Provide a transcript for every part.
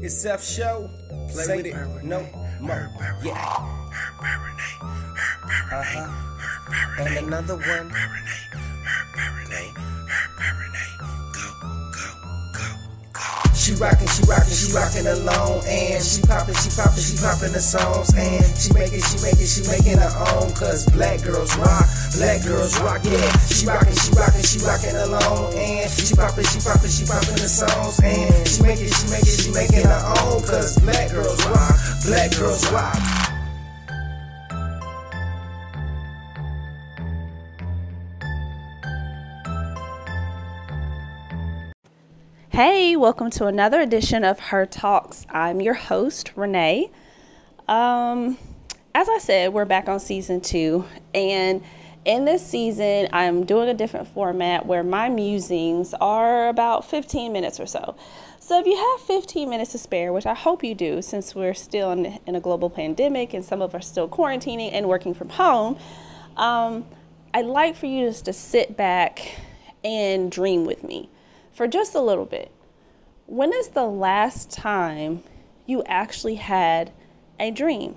It's Seth Show. Play Say with it. it. No more. Yeah. Uh-huh. And another one. She rockin', she rockin', she rockin' alone, and she poppin', she poppin', she poppin' the songs, and she making, she making, she making her own, cause black girls rock, black girls rock, yeah. She rockin', she rockin', she rockin' alone, and she poppin', she poppin', she poppin' the songs, and she making, she making, she making her own, cause black girls rock, black girls rock. Hey, welcome to another edition of Her Talks. I'm your host, Renee. Um, as I said, we're back on season two, and in this season, I'm doing a different format where my musings are about 15 minutes or so. So, if you have 15 minutes to spare, which I hope you do, since we're still in, in a global pandemic and some of us are still quarantining and working from home, um, I'd like for you just to sit back and dream with me for just a little bit. When is the last time you actually had a dream?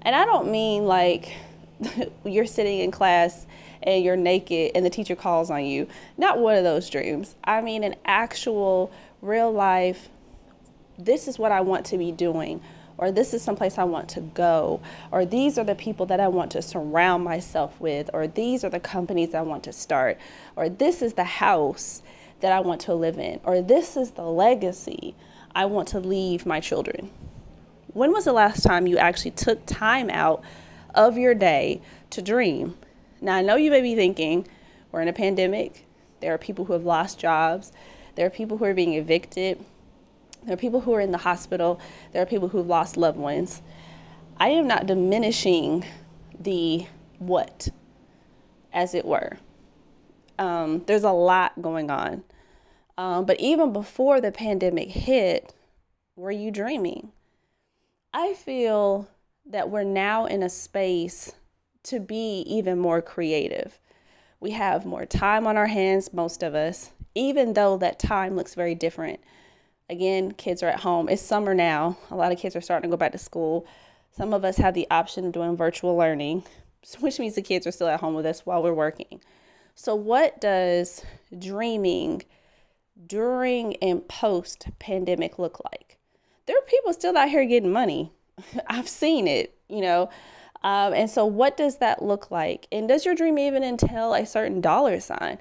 And I don't mean like you're sitting in class and you're naked and the teacher calls on you. Not one of those dreams. I mean an actual real life this is what I want to be doing, or this is someplace I want to go, or these are the people that I want to surround myself with, or these are the companies I want to start, or this is the house that I want to live in, or this is the legacy I want to leave my children. When was the last time you actually took time out of your day to dream? Now, I know you may be thinking, we're in a pandemic, there are people who have lost jobs, there are people who are being evicted. There are people who are in the hospital. There are people who've lost loved ones. I am not diminishing the what, as it were. Um, there's a lot going on. Um, but even before the pandemic hit, were you dreaming? I feel that we're now in a space to be even more creative. We have more time on our hands, most of us, even though that time looks very different Again, kids are at home. It's summer now. A lot of kids are starting to go back to school. Some of us have the option of doing virtual learning, which means the kids are still at home with us while we're working. So, what does dreaming during and post pandemic look like? There are people still out here getting money. I've seen it, you know. Um, and so, what does that look like? And does your dream even entail a certain dollar sign?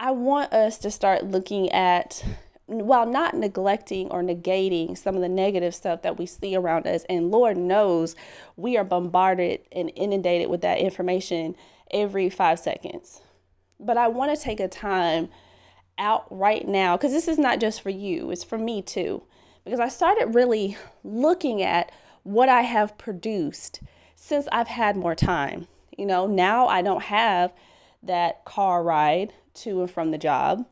I want us to start looking at while not neglecting or negating some of the negative stuff that we see around us, and Lord knows we are bombarded and inundated with that information every five seconds. But I want to take a time out right now because this is not just for you, it's for me too. Because I started really looking at what I have produced since I've had more time. You know, now I don't have that car ride to and from the job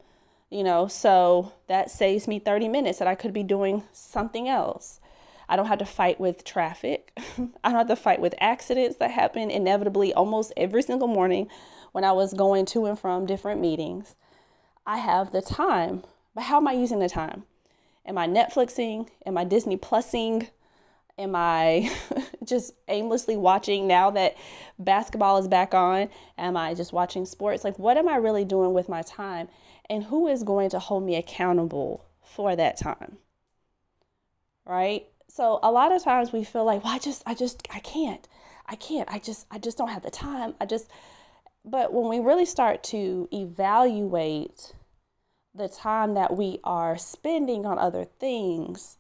you know, so that saves me 30 minutes that I could be doing something else. I don't have to fight with traffic. I don't have to fight with accidents that happen inevitably almost every single morning when I was going to and from different meetings. I have the time, but how am I using the time? Am I Netflixing? Am I Disney Plusing? Am I just aimlessly watching now that basketball is back on? Am I just watching sports? Like, what am I really doing with my time? and who is going to hold me accountable for that time right so a lot of times we feel like well i just i just i can't i can't i just i just don't have the time i just but when we really start to evaluate the time that we are spending on other things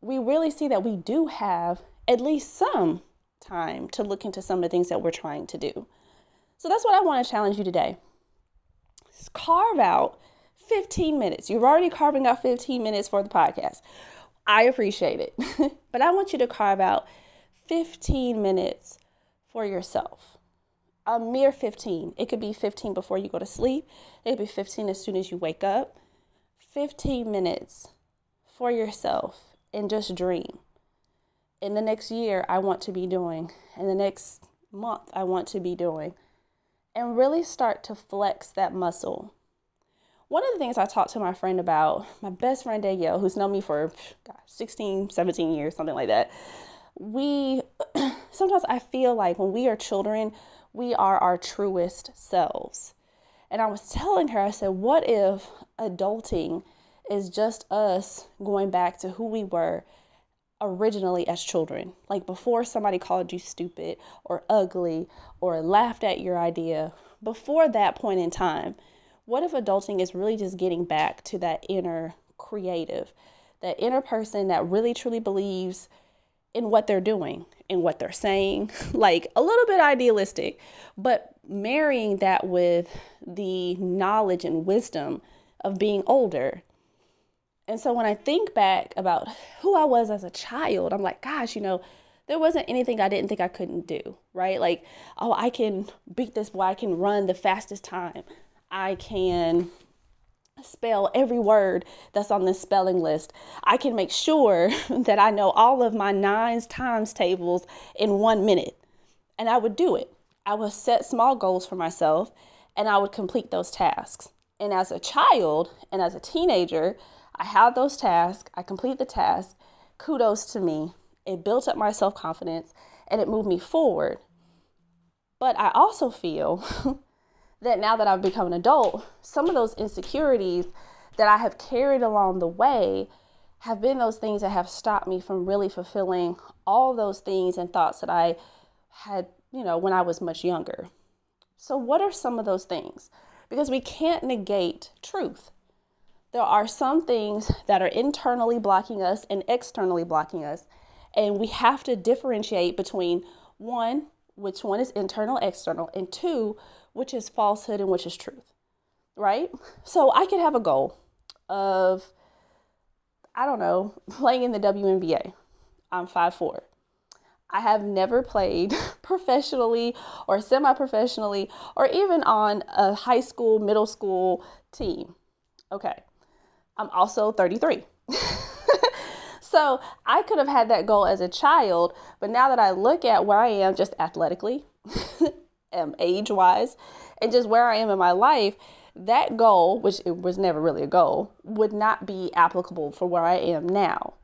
we really see that we do have at least some time to look into some of the things that we're trying to do so that's what i want to challenge you today carve out 15 minutes. You're already carving out 15 minutes for the podcast. I appreciate it. but I want you to carve out 15 minutes for yourself. A mere 15. It could be 15 before you go to sleep, it could be 15 as soon as you wake up. 15 minutes for yourself and just dream. In the next year, I want to be doing. In the next month, I want to be doing and really start to flex that muscle. one of the things I talked to my friend about, my best friend Danielle, who's known me for God, 16, 17 years, something like that. We sometimes I feel like when we are children, we are our truest selves. And I was telling her, I said, what if adulting is just us going back to who we were originally as children? Like before somebody called you stupid or ugly or laughed at your idea, before that point in time, what if adulting is really just getting back to that inner creative, that inner person that really truly believes in what they're doing, in what they're saying, like a little bit idealistic, but marrying that with the knowledge and wisdom of being older. And so when I think back about who I was as a child, I'm like, gosh, you know, there wasn't anything I didn't think I couldn't do, right? Like, oh, I can beat this boy, I can run the fastest time. I can spell every word that's on this spelling list. I can make sure that I know all of my nines times tables in one minute. And I would do it. I would set small goals for myself and I would complete those tasks. And as a child and as a teenager, I had those tasks, I complete the task. Kudos to me. It built up my self confidence and it moved me forward. But I also feel that now that I've become an adult, some of those insecurities that I have carried along the way have been those things that have stopped me from really fulfilling all those things and thoughts that I had, you know, when I was much younger. So, what are some of those things? Because we can't negate truth. There are some things that are internally blocking us and externally blocking us. And we have to differentiate between one, which one is internal, external, and two, which is falsehood and which is truth, right? So I could have a goal of, I don't know, playing in the WNBA. I'm 5'4. I have never played professionally or semi professionally or even on a high school, middle school team. Okay. I'm also 33. so I could have had that goal as a child, but now that I look at where I am just athletically, um, age wise and just where I am in my life, that goal, which it was never really a goal, would not be applicable for where I am now.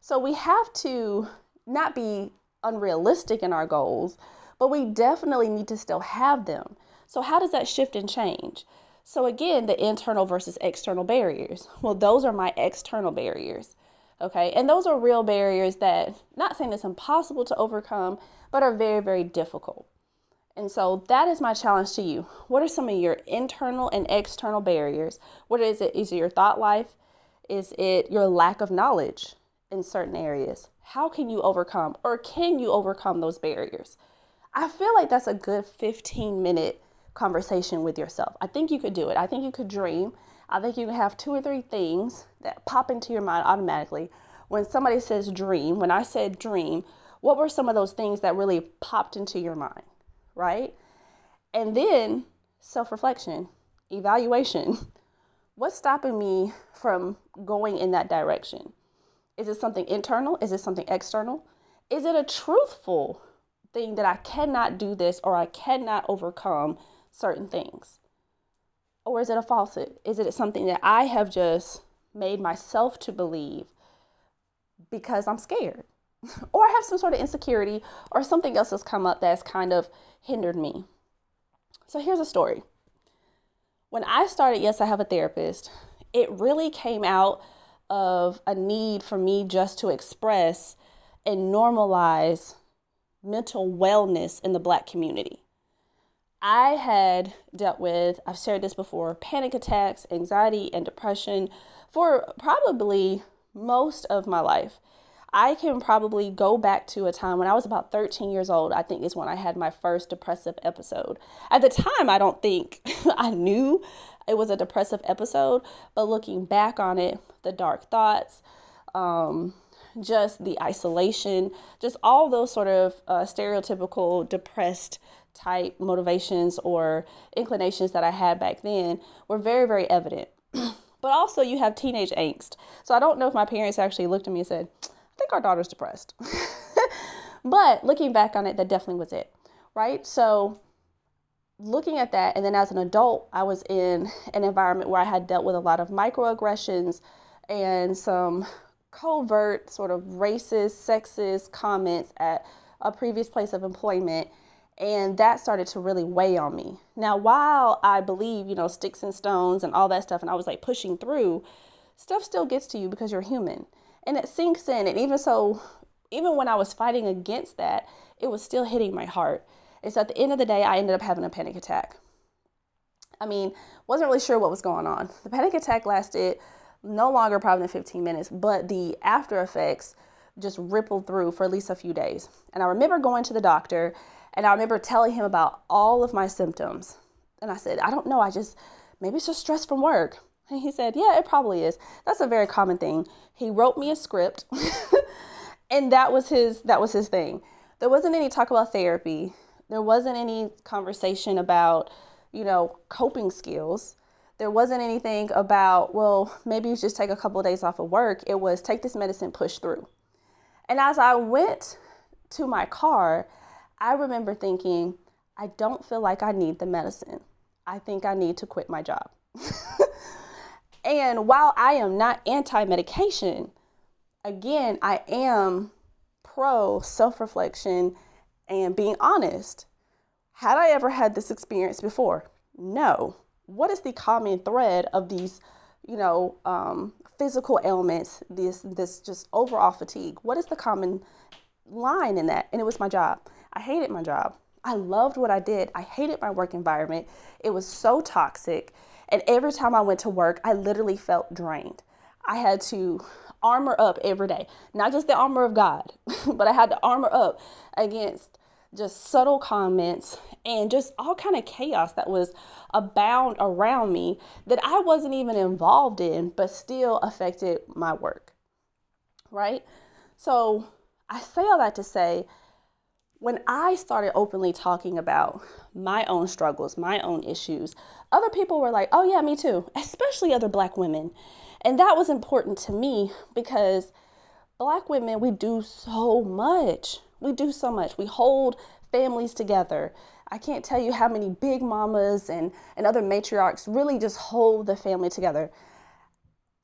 So we have to not be unrealistic in our goals, but we definitely need to still have them. So, how does that shift and change? So, again, the internal versus external barriers. Well, those are my external barriers. Okay. And those are real barriers that, not saying it's impossible to overcome, but are very, very difficult. And so that is my challenge to you. What are some of your internal and external barriers? What is it? Is it your thought life? Is it your lack of knowledge in certain areas? How can you overcome or can you overcome those barriers? I feel like that's a good 15 minute conversation with yourself. I think you could do it. I think you could dream. I think you have two or three things that pop into your mind automatically. When somebody says dream, when I said dream, what were some of those things that really popped into your mind? right? And then self reflection, evaluation. What's stopping me from going in that direction? Is it something internal? Is it something external? Is it a truthful thing that I cannot do this or I cannot overcome certain things? Or is it a falsehood? Is it something that I have just made myself to believe because I'm scared? or I have some sort of insecurity or something else has come up that's kind of hindered me. So here's a story. When I started Yes, I Have a Therapist, it really came out of a need for me just to express and normalize mental wellness in the black community. I had dealt with, I've shared this before, panic attacks, anxiety, and depression for probably most of my life. I can probably go back to a time when I was about 13 years old, I think is when I had my first depressive episode. At the time, I don't think I knew it was a depressive episode, but looking back on it, the dark thoughts, um, just the isolation, just all those sort of uh, stereotypical depressed type motivations or inclinations that I had back then were very, very evident. but also, you have teenage angst. So I don't know if my parents actually looked at me and said, I think our daughter's depressed. but looking back on it, that definitely was it, right? So looking at that, and then as an adult, I was in an environment where I had dealt with a lot of microaggressions and some covert, sort of racist, sexist comments at a previous place of employment. And that started to really weigh on me. Now, while I believe, you know, sticks and stones and all that stuff, and I was like pushing through, stuff still gets to you because you're human. And it sinks in. And even so, even when I was fighting against that, it was still hitting my heart. And so at the end of the day, I ended up having a panic attack. I mean, wasn't really sure what was going on. The panic attack lasted no longer probably than 15 minutes, but the after effects just rippled through for at least a few days. And I remember going to the doctor and I remember telling him about all of my symptoms. And I said, I don't know, I just, maybe it's just stress from work. And he said, Yeah, it probably is. That's a very common thing. He wrote me a script, and that was his that was his thing. There wasn't any talk about therapy. There wasn't any conversation about, you know, coping skills. There wasn't anything about, well, maybe you just take a couple of days off of work. It was take this medicine, push through. And as I went to my car, I remember thinking, I don't feel like I need the medicine. I think I need to quit my job. and while I am not anti medication, again, I am pro self reflection and being honest. Had I ever had this experience before? No. What is the common thread of these, you know, um, physical ailments, this this just overall fatigue? What is the common line in that? And it was my job. I hated my job. I loved what I did. I hated my work environment. It was so toxic. And every time I went to work, I literally felt drained. I had to armor up every day, not just the armor of God, but I had to armor up against just subtle comments and just all kind of chaos that was abound around me that I wasn't even involved in but still affected my work. Right? So, I say all that to say when I started openly talking about my own struggles, my own issues, other people were like, "Oh yeah, me too," especially other black women. And that was important to me because black women, we do so much. We do so much. We hold families together. I can't tell you how many big mamas and, and other matriarchs really just hold the family together.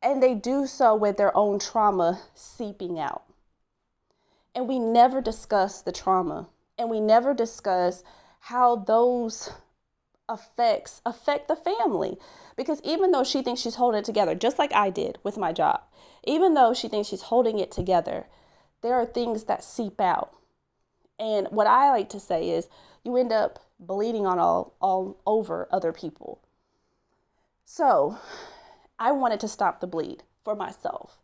And they do so with their own trauma seeping out. And we never discuss the trauma. And we never discuss how those effects affect the family. Because even though she thinks she's holding it together, just like I did with my job, even though she thinks she's holding it together, there are things that seep out. And what I like to say is you end up bleeding on all, all over other people. So I wanted to stop the bleed for myself.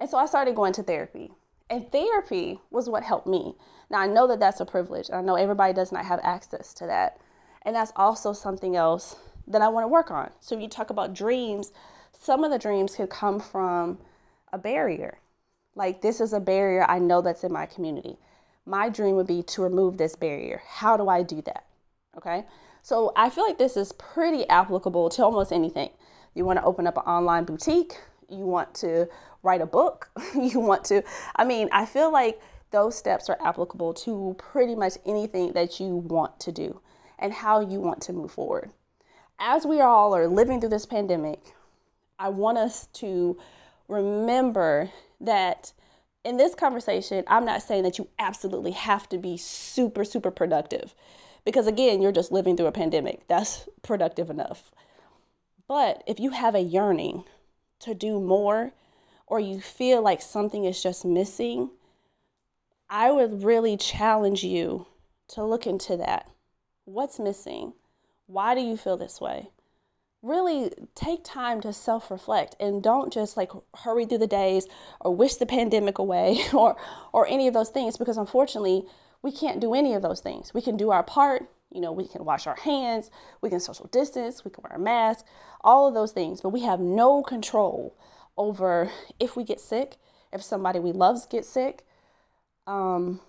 And so I started going to therapy. And therapy was what helped me. Now I know that that's a privilege. I know everybody does not have access to that. And that's also something else that I want to work on. So, you talk about dreams, some of the dreams could come from a barrier. Like, this is a barrier I know that's in my community. My dream would be to remove this barrier. How do I do that? Okay. So, I feel like this is pretty applicable to almost anything. You want to open up an online boutique, you want to write a book, you want to, I mean, I feel like those steps are applicable to pretty much anything that you want to do and how you want to move forward. As we all are living through this pandemic, I want us to remember that in this conversation, I'm not saying that you absolutely have to be super, super productive because, again, you're just living through a pandemic. That's productive enough. But if you have a yearning to do more or you feel like something is just missing, I would really challenge you to look into that. What's missing? Why do you feel this way? Really take time to self reflect and don't just like hurry through the days or wish the pandemic away or, or any of those things because unfortunately, we can't do any of those things. We can do our part, you know, we can wash our hands, we can social distance, we can wear a mask, all of those things, but we have no control over if we get sick, if somebody we love gets sick. Um,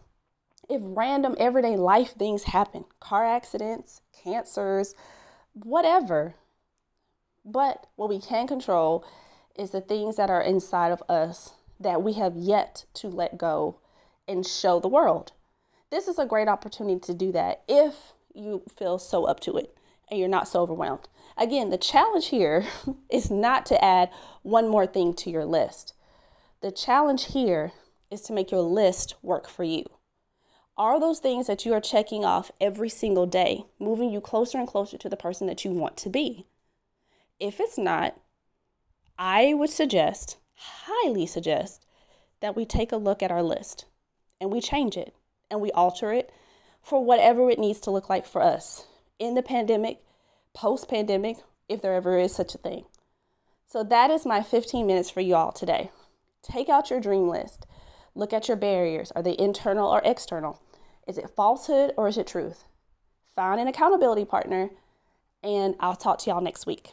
if random everyday life things happen car accidents, cancers, whatever. But what we can control is the things that are inside of us that we have yet to let go and show the world. This is a great opportunity to do that if you feel so up to it and you're not so overwhelmed. Again, the challenge here is not to add one more thing to your list. The challenge here is to make your list work for you. Are those things that you are checking off every single day moving you closer and closer to the person that you want to be? If it's not, I would suggest, highly suggest, that we take a look at our list and we change it and we alter it for whatever it needs to look like for us in the pandemic, post pandemic, if there ever is such a thing. So that is my 15 minutes for you all today. Take out your dream list. Look at your barriers. Are they internal or external? Is it falsehood or is it truth? Find an accountability partner, and I'll talk to y'all next week.